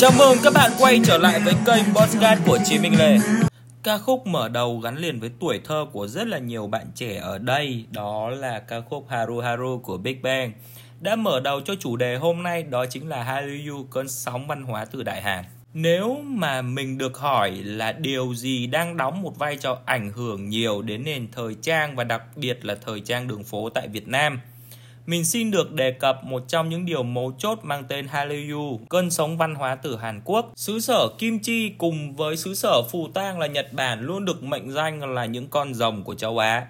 Chào mừng các bạn quay trở lại với kênh podcast của Chí Minh Lê. Ca khúc mở đầu gắn liền với tuổi thơ của rất là nhiều bạn trẻ ở đây, đó là ca khúc Haru Haru của Big Bang. Đã mở đầu cho chủ đề hôm nay đó chính là Hallyu cơn sóng văn hóa từ Đại Hàn. Nếu mà mình được hỏi là điều gì đang đóng một vai trò ảnh hưởng nhiều đến nền thời trang và đặc biệt là thời trang đường phố tại Việt Nam – mình xin được đề cập một trong những điều mấu chốt mang tên Hallyu, cơn sóng văn hóa từ Hàn Quốc. Xứ sở Kim Chi cùng với xứ sở Phù Tang là Nhật Bản luôn được mệnh danh là những con rồng của châu Á.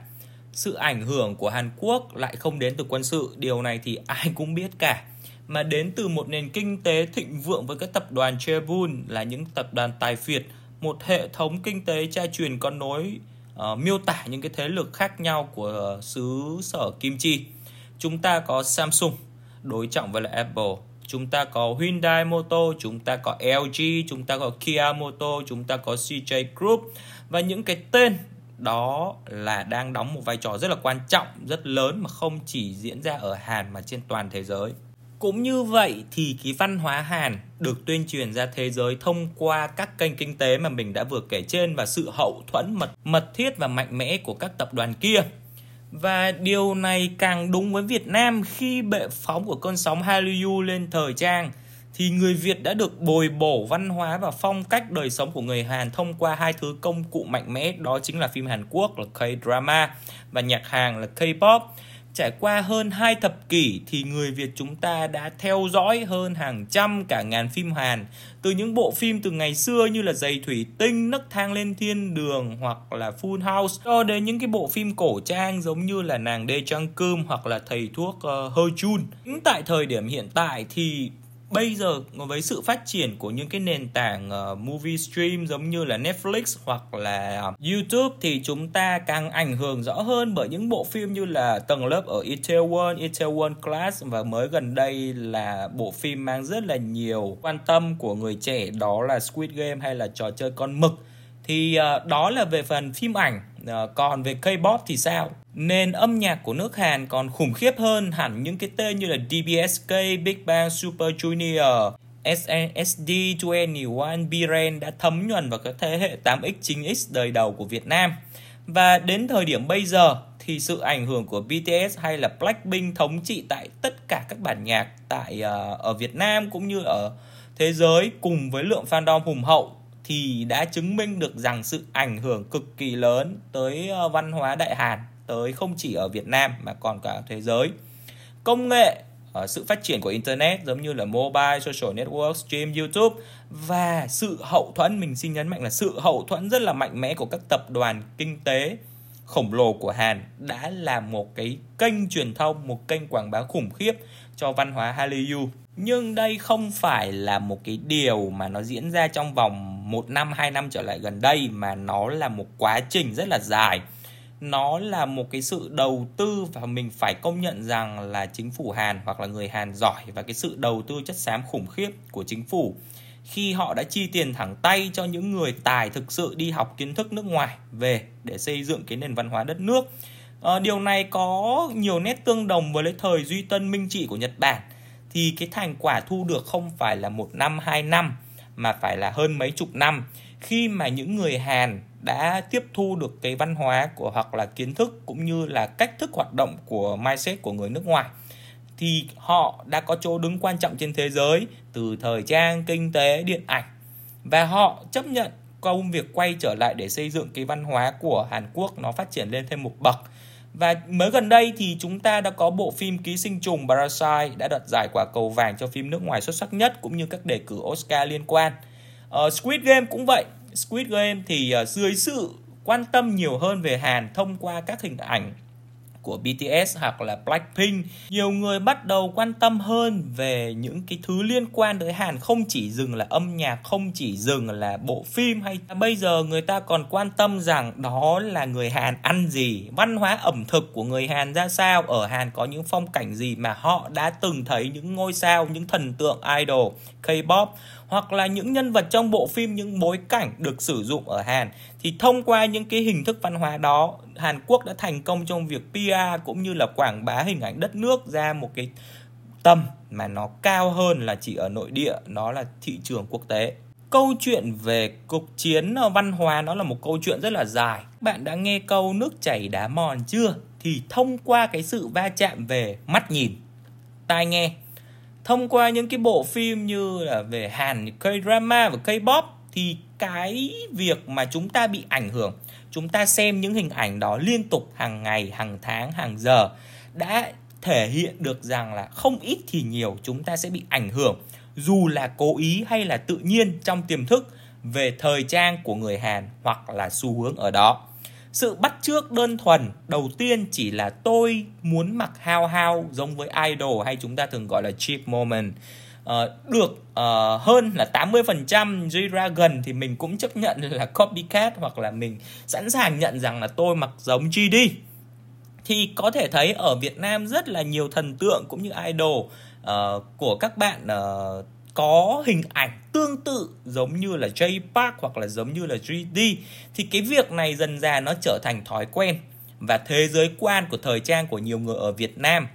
Sự ảnh hưởng của Hàn Quốc lại không đến từ quân sự, điều này thì ai cũng biết cả mà đến từ một nền kinh tế thịnh vượng với các tập đoàn Chaebol là những tập đoàn tài phiệt, một hệ thống kinh tế tra truyền con nối uh, miêu tả những cái thế lực khác nhau của xứ sở Kim Chi chúng ta có Samsung đối trọng với là Apple chúng ta có Hyundai Moto chúng ta có LG, chúng ta có Kia Moto chúng ta có CJ Group và những cái tên đó là đang đóng một vai trò rất là quan trọng, rất lớn mà không chỉ diễn ra ở Hàn mà trên toàn thế giới. Cũng như vậy thì cái văn hóa Hàn được tuyên truyền ra thế giới thông qua các kênh kinh tế mà mình đã vừa kể trên và sự hậu thuẫn mật mật thiết và mạnh mẽ của các tập đoàn kia. Và điều này càng đúng với Việt Nam khi bệ phóng của cơn sóng Hallyu lên thời trang, thì người Việt đã được bồi bổ văn hóa và phong cách đời sống của người Hàn thông qua hai thứ công cụ mạnh mẽ, đó chính là phim Hàn Quốc là K-drama và nhạc Hàn là K-pop. Trải qua hơn hai thập kỷ thì người Việt chúng ta đã theo dõi hơn hàng trăm cả ngàn phim Hàn từ những bộ phim từ ngày xưa như là Giày Thủy Tinh, Nấc Thang Lên Thiên Đường hoặc là Full House cho đến những cái bộ phim cổ trang giống như là Nàng Đê Trang Cơm hoặc là Thầy Thuốc uh, Hơi Chun. Tại thời điểm hiện tại thì bây giờ với sự phát triển của những cái nền tảng uh, movie stream giống như là Netflix hoặc là uh, YouTube thì chúng ta càng ảnh hưởng rõ hơn bởi những bộ phim như là Tầng lớp ở Itaewon, Itaewon Class và mới gần đây là bộ phim mang rất là nhiều quan tâm của người trẻ đó là Squid Game hay là trò chơi con mực. Thì uh, đó là về phần phim ảnh. Ờ, còn về K-pop thì sao nền âm nhạc của nước Hàn còn khủng khiếp hơn hẳn những cái tên như là DBSK, Big Bang Super Junior, SNSD, 21, Biren đã thấm nhuần vào các thế hệ 8X, 9X đời đầu của Việt Nam. Và đến thời điểm bây giờ thì sự ảnh hưởng của BTS hay là Blackpink thống trị tại tất cả các bản nhạc tại uh, ở Việt Nam cũng như ở thế giới cùng với lượng fandom hùng hậu thì đã chứng minh được rằng sự ảnh hưởng cực kỳ lớn tới ờ, văn hóa đại Hàn tới không chỉ ở Việt Nam mà còn cả thế giới. Công nghệ ờ, sự phát triển của internet giống như là mobile, social network, stream, YouTube và sự hậu thuẫn mình xin nhấn mạnh là sự hậu thuẫn rất là mạnh mẽ của các tập đoàn kinh tế khổng lồ của Hàn đã là một cái kênh truyền thông, một kênh quảng bá khủng khiếp cho văn hóa Hallyu. Nhưng đây không phải là một cái điều mà nó diễn ra trong vòng một năm, hai năm trở lại gần đây mà nó là một quá trình rất là dài. Nó là một cái sự đầu tư và mình phải công nhận rằng là chính phủ Hàn hoặc là người Hàn giỏi và cái sự đầu tư chất xám khủng khiếp của chính phủ. Khi họ đã chi tiền thẳng tay cho những người tài thực sự đi học kiến thức nước ngoài về để xây dựng cái nền văn hóa đất nước. À, điều này có nhiều nét tương đồng với lấy thời duy tân minh trị của Nhật Bản thì cái thành quả thu được không phải là một năm hai năm mà phải là hơn mấy chục năm khi mà những người Hàn đã tiếp thu được cái văn hóa của hoặc là kiến thức cũng như là cách thức hoạt động của mindset của người nước ngoài thì họ đã có chỗ đứng quan trọng trên thế giới từ thời trang, kinh tế, điện ảnh và họ chấp nhận công việc quay trở lại để xây dựng cái văn hóa của Hàn Quốc nó phát triển lên thêm một bậc. Và mới gần đây thì chúng ta đã có bộ phim Ký sinh trùng Parasite đã đoạt giải quả cầu vàng cho phim nước ngoài xuất sắc nhất cũng như các đề cử Oscar liên quan. Uh, Squid Game cũng vậy, Squid Game thì uh, dưới sự quan tâm nhiều hơn về Hàn thông qua các hình ảnh của BTS hoặc là Blackpink, nhiều người bắt đầu quan tâm hơn về những cái thứ liên quan tới Hàn. Không chỉ dừng là âm nhạc, không chỉ dừng là bộ phim hay bây giờ người ta còn quan tâm rằng đó là người Hàn ăn gì, văn hóa ẩm thực của người Hàn ra sao. Ở Hàn có những phong cảnh gì mà họ đã từng thấy những ngôi sao, những thần tượng idol, K-pop hoặc là những nhân vật trong bộ phim, những bối cảnh được sử dụng ở Hàn thì thông qua những cái hình thức văn hóa đó, Hàn Quốc đã thành công trong việc PR cũng như là quảng bá hình ảnh đất nước ra một cái tầm mà nó cao hơn là chỉ ở nội địa nó là thị trường quốc tế. Câu chuyện về cuộc chiến ờ, văn hóa nó là một câu chuyện rất là dài. Bạn đã nghe câu nước chảy đá mòn chưa? Thì thông qua cái sự va chạm về mắt nhìn, tai nghe, thông qua những cái bộ phim như là về hàn, k-drama và k-pop, thì cái việc mà chúng ta bị ảnh hưởng, chúng ta xem những hình ảnh đó liên tục hàng ngày, hàng tháng, hàng giờ đã thể hiện được rằng là không ít thì nhiều chúng ta sẽ bị ảnh hưởng dù là cố ý hay là tự nhiên trong tiềm thức về thời trang của người Hàn hoặc là xu hướng ở đó. Sự bắt chước đơn thuần đầu tiên chỉ là tôi muốn mặc hao hao giống với idol hay chúng ta thường gọi là cheap moment. Uh, được uh, hơn là 80% G-Dragon thì mình cũng chấp nhận là copycat hoặc là mình sẵn sàng nhận rằng là tôi mặc giống GD thì có thể thấy ở Việt Nam rất là nhiều thần tượng cũng như idol uh, của các bạn uh, có hình ảnh tương tự giống như là J Park hoặc là giống như là GD thì cái việc này dần dà nó trở thành thói quen và thế giới quan của thời trang của nhiều người ở Việt Nam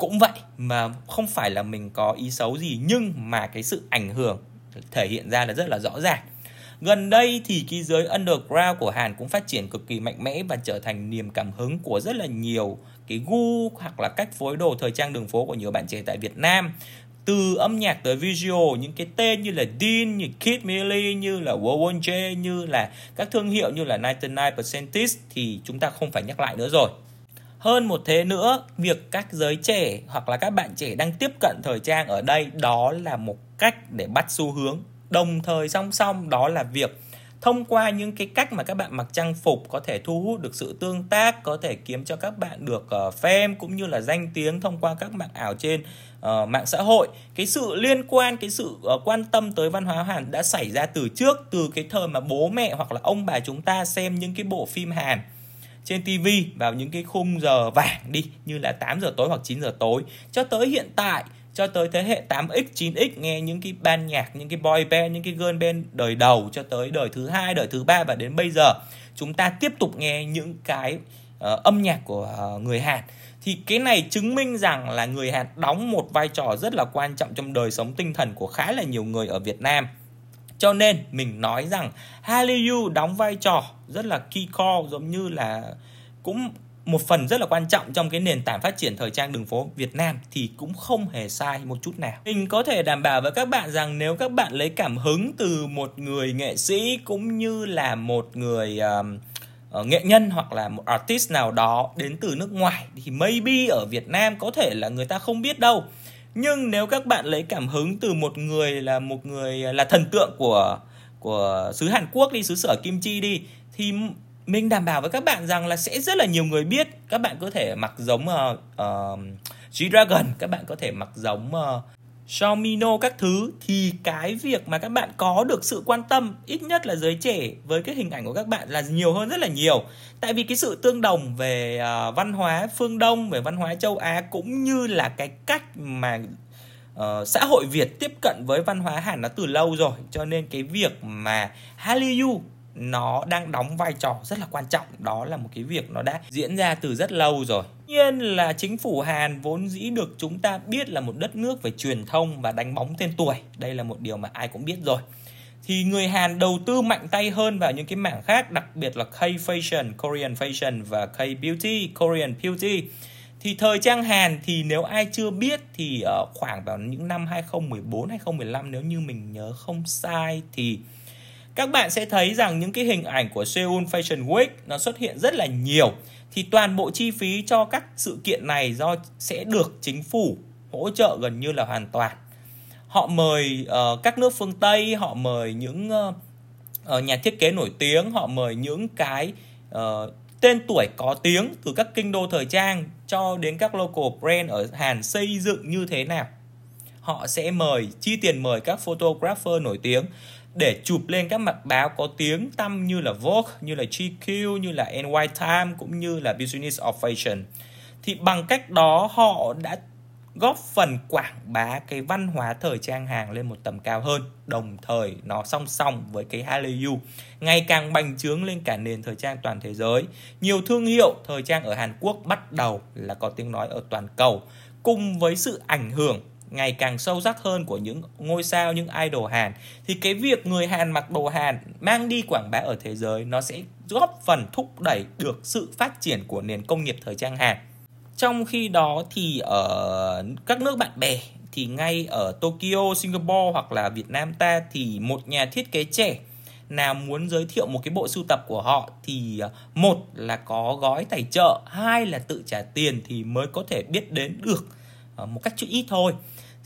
cũng vậy mà không phải là mình có ý xấu gì nhưng mà cái sự ảnh hưởng thể hiện ra là rất là rõ ràng Gần đây thì cái giới underground của Hàn cũng phát triển cực kỳ mạnh mẽ và trở thành niềm cảm hứng của rất là nhiều cái gu hoặc là cách phối đồ thời trang đường phố của nhiều bạn trẻ tại Việt Nam từ âm nhạc tới visual những cái tên như là Dean, như Kid Millie, như là Won J, như là các thương hiệu như là 99% thì chúng ta không phải nhắc lại nữa rồi. Hơn một thế nữa, việc các giới trẻ hoặc là các bạn trẻ đang tiếp cận thời trang ở đây đó là một cách để bắt xu hướng. Đồng thời song song đó là việc thông qua những cái cách mà các bạn mặc trang phục có thể thu hút được sự tương tác có thể kiếm cho các bạn được uh, fame cũng như là danh tiếng thông qua các mạng ảo trên uh, mạng xã hội. Cái sự liên quan cái sự uh, quan tâm tới văn hóa hàn đã xảy ra từ trước từ cái thời mà bố mẹ hoặc là ông bà chúng ta xem những cái bộ phim hàn trên TV vào những cái khung giờ vàng đi như là 8 giờ tối hoặc 9 giờ tối cho tới hiện tại cho tới thế hệ 8X, 9X nghe những cái ban nhạc, những cái boy band, những cái girl band đời đầu cho tới đời thứ hai, đời thứ ba và đến bây giờ chúng ta tiếp tục nghe những cái uh, âm nhạc của uh, người Hàn thì cái này chứng minh rằng là người Hàn đóng một vai trò rất là quan trọng trong đời sống tinh thần của khá là nhiều người ở Việt Nam. Cho nên mình nói rằng Hallyu đóng vai trò rất là key call giống như là cũng một phần rất là quan trọng trong cái nền tảng phát triển thời trang đường phố Việt Nam thì cũng không hề sai một chút nào. Mình có thể đảm bảo với các bạn rằng nếu các bạn lấy cảm hứng từ một người nghệ sĩ cũng như là một người uh, nghệ nhân hoặc là một artist nào đó đến từ nước ngoài thì maybe ở Việt Nam có thể là người ta không biết đâu. Nhưng nếu các bạn lấy cảm hứng từ một người là một người à, là thần tượng của của xứ Hàn Quốc đi, xứ sở kim chi đi thì mình đảm bảo với các bạn rằng là sẽ rất là nhiều người biết. Các bạn có thể mặc giống uh, uh, G-Dragon các bạn có thể mặc giống uh, Xiaomino các thứ thì cái việc mà các bạn có được sự quan tâm ít nhất là giới trẻ với cái hình ảnh của các bạn là nhiều hơn rất là nhiều. Tại vì cái sự tương đồng về uh, văn hóa phương đông về văn hóa châu á cũng như là cái cách mà uh, xã hội việt tiếp cận với văn hóa hàn nó từ lâu rồi. Cho nên cái việc mà hallyu nó đang đóng vai trò rất là quan trọng. Đó là một cái việc nó đã diễn ra từ rất lâu rồi nhiên là chính phủ Hàn vốn dĩ được chúng ta biết là một đất nước về truyền thông và đánh bóng tên tuổi. Đây là một điều mà ai cũng biết rồi. Thì người Hàn đầu tư mạnh tay hơn vào những cái mảng khác đặc biệt là K-Fashion, Korean Fashion và K-Beauty, Korean Beauty. Thì thời trang Hàn thì nếu ai chưa biết thì ở khoảng vào những năm 2014 2015 nếu như mình nhớ không sai thì các bạn sẽ thấy rằng những cái hình ảnh của Seoul Fashion Week nó xuất hiện rất là nhiều. Thì toàn bộ chi phí cho các sự kiện này do sẽ được chính phủ hỗ trợ gần như là hoàn toàn. Họ mời uh, các nước phương Tây họ mời những uh, uh, nhà thiết kế nổi tiếng họ mời những cái uh, tên tuổi có tiếng từ các kinh đô thời trang cho đến các local brand ở Hàn xây dựng như thế nào. Họ sẽ mời chi tiền mời các photographer nổi tiếng để chụp lên các mặt báo có tiếng tăm như là Vogue, như là GQ, như là NY Time cũng như là Business of Fashion. Thì bằng cách đó họ đã góp phần quảng bá cái văn hóa thời trang hàng lên một tầm cao hơn đồng thời nó song song với cái Hallyu ngày càng bành trướng lên cả nền thời trang toàn thế giới nhiều thương hiệu thời trang ở Hàn Quốc bắt đầu là có tiếng nói ở toàn cầu cùng với sự ảnh hưởng ngày càng sâu sắc hơn của những ngôi sao những idol Hàn thì cái việc người Hàn mặc đồ Hàn mang đi quảng bá ở thế giới nó sẽ góp phần thúc đẩy được sự phát triển của nền công nghiệp thời trang Hàn. Trong khi đó thì ở các nước bạn bè thì ngay ở Tokyo, Singapore hoặc là Việt Nam ta thì một nhà thiết kế trẻ nào muốn giới thiệu một cái bộ sưu tập của họ thì à, một là có gói tài trợ, hai là tự trả tiền thì mới có thể biết đến được à, một cách chút ít thôi.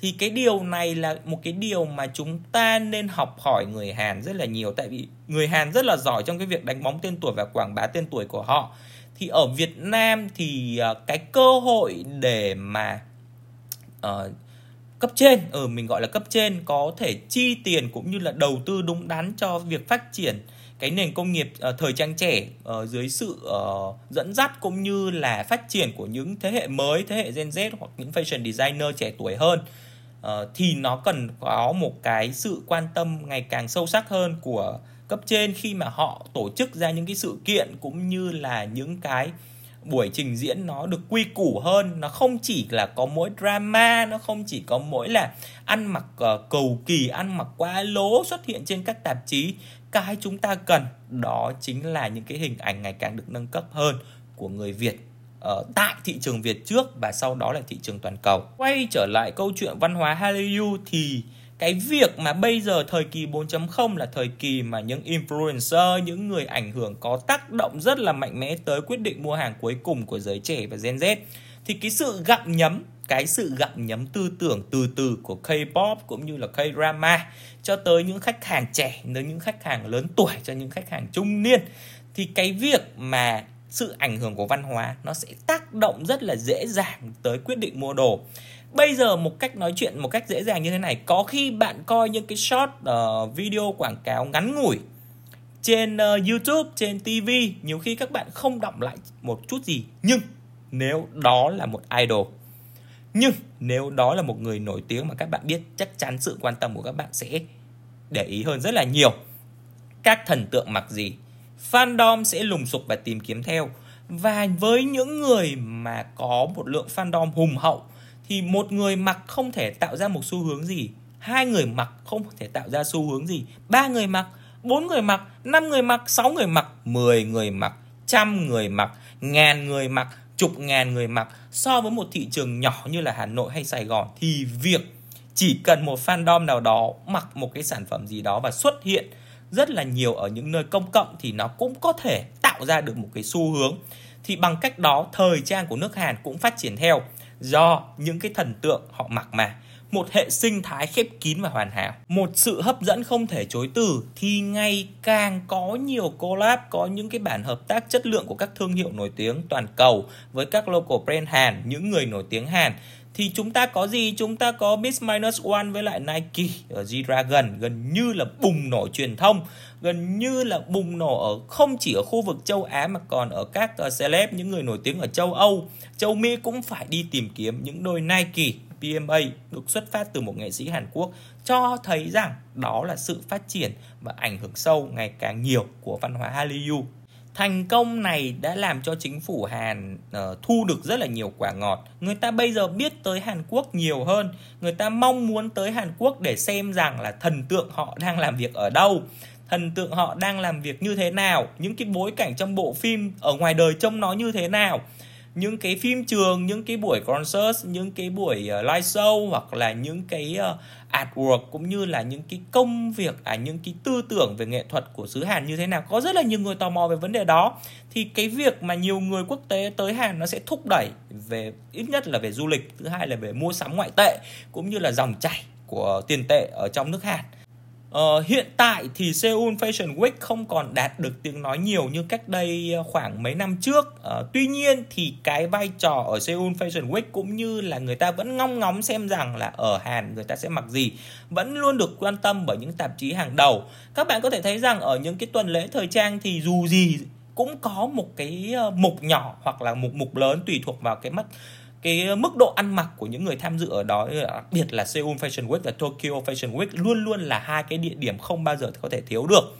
Thì cái điều này là một cái điều mà chúng ta nên học hỏi người Hàn rất là nhiều tại vì người Hàn rất là giỏi trong cái việc đánh bóng tên tuổi và quảng bá tên tuổi của họ. Thì ở Việt Nam thì ờ, cái cơ hội để mà uh, cấp trên ở ừ, mình gọi là cấp trên có thể chi tiền cũng như là đầu tư đúng đắn cho việc phát triển cái nền công nghiệp uh, thời trang trẻ uh, dưới sự uh, dẫn dắt cũng như là phát triển của những thế hệ mới thế hệ Gen Z hoặc những fashion designer trẻ tuổi hơn uh, thì nó cần có một cái sự quan tâm ngày càng sâu sắc hơn của cấp trên khi mà họ tổ chức ra những cái sự kiện cũng như là những cái buổi trình diễn nó được quy củ hơn. Nó không chỉ là có mỗi drama nó không chỉ có mỗi là ăn mặc uh, cầu kỳ ăn mặc quá lố xuất hiện trên các tạp chí. Cái chúng ta cần đó chính là những cái hình ảnh ngày càng được nâng cấp hơn của người Việt uh, tại thị trường Việt trước và sau đó là thị trường toàn cầu. Quay trở lại câu chuyện văn hóa Hallyu thì cái việc mà bây giờ thời kỳ 4.0 là thời kỳ mà những influencer, những người ảnh hưởng có tác động rất là mạnh mẽ tới quyết định mua hàng cuối cùng của giới trẻ và Gen Z thì cái sự gặm nhấm cái sự gặm nhấm tư tưởng từ từ của K-pop cũng như là K-drama cho tới những khách hàng trẻ, tới những khách hàng lớn tuổi cho những khách hàng trung niên thì cái việc mà sự ảnh hưởng của văn hóa nó sẽ tác động rất là dễ dàng tới quyết định mua đồ. Bây giờ một cách nói chuyện một cách dễ dàng như thế này có khi bạn coi những cái short uh, video quảng cáo ngắn ngủi trên uh, YouTube trên TV nhiều khi các bạn không đọng lại một chút gì. Nhưng nếu đó là một idol nhưng nếu đó là một người nổi tiếng mà các bạn biết chắc chắn sự quan tâm của các bạn sẽ để ý hơn rất là nhiều. Các thần tượng mặc gì fandom sẽ lùng sục và tìm kiếm theo. Và với những người mà có một lượng fandom hùng hậu, thì một người mặc không thể tạo ra một xu hướng gì, hai người mặc không thể tạo ra xu hướng gì, ba người mặc, bốn người mặc, năm người mặc, sáu người mặc, mười người mặc, trăm người mặc, ngàn người mặc, chục ngàn người mặc. So với một thị trường nhỏ như là Hà Nội hay Sài Gòn, thì việc chỉ cần một fandom nào đó mặc một cái sản phẩm gì đó và xuất hiện rất là nhiều ở những nơi công cộng thì nó cũng có thể tạo ra được một cái xu hướng. Thì bằng cách đó, thời trang của nước Hàn cũng phát triển theo, do những cái thần tượng họ mặc mà. Một hệ sinh thái khép kín và hoàn hảo. Một sự hấp dẫn không thể chối từ thì ngày càng có nhiều collab, có những cái bản hợp tác chất lượng của các thương hiệu nổi tiếng toàn cầu với các local brand Hàn, những người nổi tiếng Hàn thì chúng ta có gì? Chúng ta có Miss Minus One với lại Nike ở G-Dragon gần như là bùng nổ truyền thông. Gần như là bùng nổ ở không chỉ ở khu vực châu Á mà còn ở các uh, celeb những người nổi tiếng ở châu Âu. Châu Mỹ cũng phải đi tìm kiếm những đôi Nike PMA được xuất phát từ một nghệ sĩ Hàn Quốc cho thấy rằng đó là sự phát triển và ảnh hưởng sâu ngày càng nhiều của văn hóa Hallyu thành công này đã làm cho chính phủ Hàn uh, thu được rất là nhiều quả ngọt. Người ta bây giờ biết tới Hàn Quốc nhiều hơn, người ta mong muốn tới Hàn Quốc để xem rằng là thần tượng họ đang làm việc ở đâu, thần tượng họ đang làm việc như thế nào, những cái bối cảnh trong bộ phim ở ngoài đời trông nó như thế nào những cái phim trường, những cái buổi concert, những cái buổi ờ, live show hoặc là những cái ờ, artwork cũng như là những cái công việc à những cái tư tưởng về nghệ thuật của xứ Hàn như thế nào. Có rất là nhiều người tò mò về vấn đề đó. Thì cái việc mà nhiều người quốc tế tới Hàn nó sẽ thúc đẩy về, ít nhất là về du lịch, thứ hai là về mua sắm ngoại tệ cũng như là dòng chảy của tiền tệ ở trong nước Hàn. Uh, hiện tại thì Seoul Fashion Week không còn đạt được tiếng nói nhiều như cách đây ờ, khoảng mấy năm trước. Uh, tuy nhiên thì cái vai trò ở Seoul Fashion Week cũng như là người ta vẫn ngong ngóng xem rằng là ở Hàn người ta sẽ mặc gì vẫn luôn được quan tâm bởi những tạp chí hàng đầu. Các bạn có thể thấy rằng ở những cái tuần lễ thời trang thì dù gì cũng có một cái mục nhỏ hoặc là một mục lớn tùy thuộc vào cái mắt cái mức độ ăn mặc của những người tham dự ở đó đặc biệt là Seoul Fashion Week và Tokyo Fashion Week luôn luôn là hai cái địa điểm không bao giờ có thể thiếu được.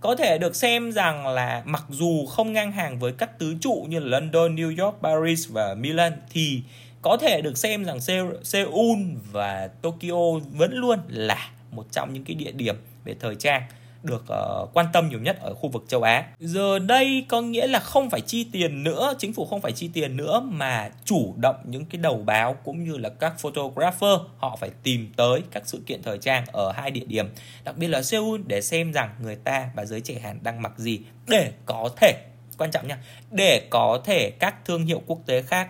Có thể được xem rằng là mặc dù không ngang hàng với các tứ trụ như là London, New York, Paris và Milan thì có thể được xem rằng Seoul và Tokyo vẫn luôn là một trong những cái địa điểm về thời trang được uh, quan tâm nhiều nhất ở khu vực châu Á. Giờ đây có nghĩa là không phải chi tiền nữa, chính phủ không phải chi tiền nữa mà chủ động những cái đầu báo cũng như là các photographer họ phải tìm tới các sự kiện thời trang ở hai địa điểm, đặc biệt là Seoul để xem rằng người ta và giới trẻ Hàn đang mặc gì để có thể quan trọng nha, để có thể các thương hiệu quốc tế khác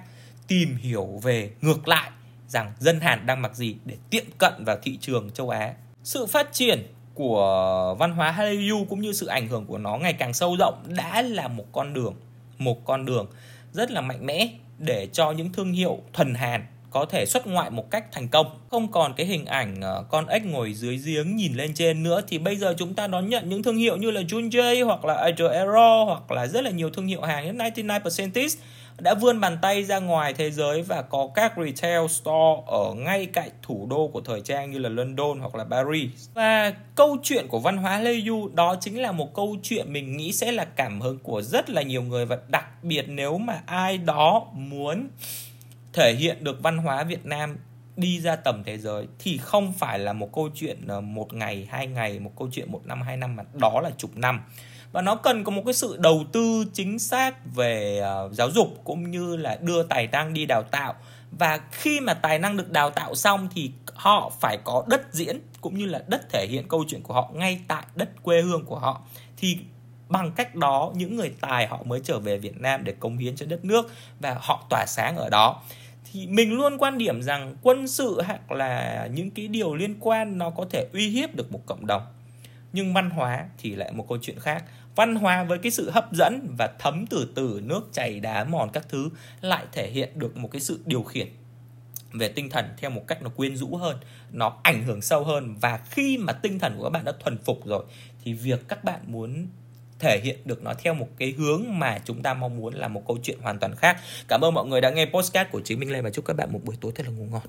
tìm hiểu về ngược lại rằng dân Hàn đang mặc gì để tiệm cận vào thị trường châu Á. Sự phát triển của văn hóa Hallyu cũng như sự ảnh hưởng của nó ngày càng sâu rộng đã là một con đường, một con đường rất là mạnh mẽ để cho những thương hiệu thuần Hàn có thể xuất ngoại một cách thành công. Không còn cái hình ảnh ờ, con ếch ngồi dưới giếng nhìn lên trên nữa thì bây giờ chúng ta đón nhận những thương hiệu như là Junjay hoặc là Adro Aero hoặc là rất là nhiều thương hiệu hàng như 99% đã vươn bàn tay ra ngoài thế giới và có các retail store ở ngay cạnh thủ đô của thời trang như là London hoặc là Paris. Và câu chuyện của văn hóa Leyu đó chính là một câu chuyện mình nghĩ sẽ là cảm hứng của rất là nhiều người và đặc biệt nếu mà ai đó muốn thể hiện được văn hóa Việt Nam đi ra tầm thế giới thì không phải là một câu chuyện ờ, một ngày, hai ngày, một câu chuyện một năm, hai năm mà đó là chục năm và nó cần có một cái sự đầu tư chính xác về uh, giáo dục cũng như là đưa tài năng đi đào tạo. Và khi mà tài năng được đào tạo xong thì họ phải có đất diễn cũng như là đất thể hiện câu chuyện của họ ngay tại đất quê hương của họ. Thì bằng cách đó những người tài họ mới trở về Việt Nam để cống hiến cho đất nước và họ tỏa sáng ở đó. Thì mình luôn quan điểm rằng quân sự hoặc là những cái điều liên quan nó có thể uy hiếp được một cộng đồng. Nhưng văn hóa thì lại một câu chuyện khác văn hóa với cái sự hấp dẫn và thấm từ từ nước chảy đá mòn các thứ lại thể hiện được một cái sự điều khiển về tinh thần theo một cách nó quyến rũ hơn, nó ảnh hưởng sâu hơn. Và khi mà tinh thần của các bạn đã thuần phục rồi, thì việc các bạn muốn thể hiện được nó theo một cái hướng mà chúng ta mong muốn là một câu chuyện hoàn toàn khác. Cảm ơn mọi người đã nghe postcard của chính Minh Lê. Và chúc các bạn một buổi tối thật là ngủ ngon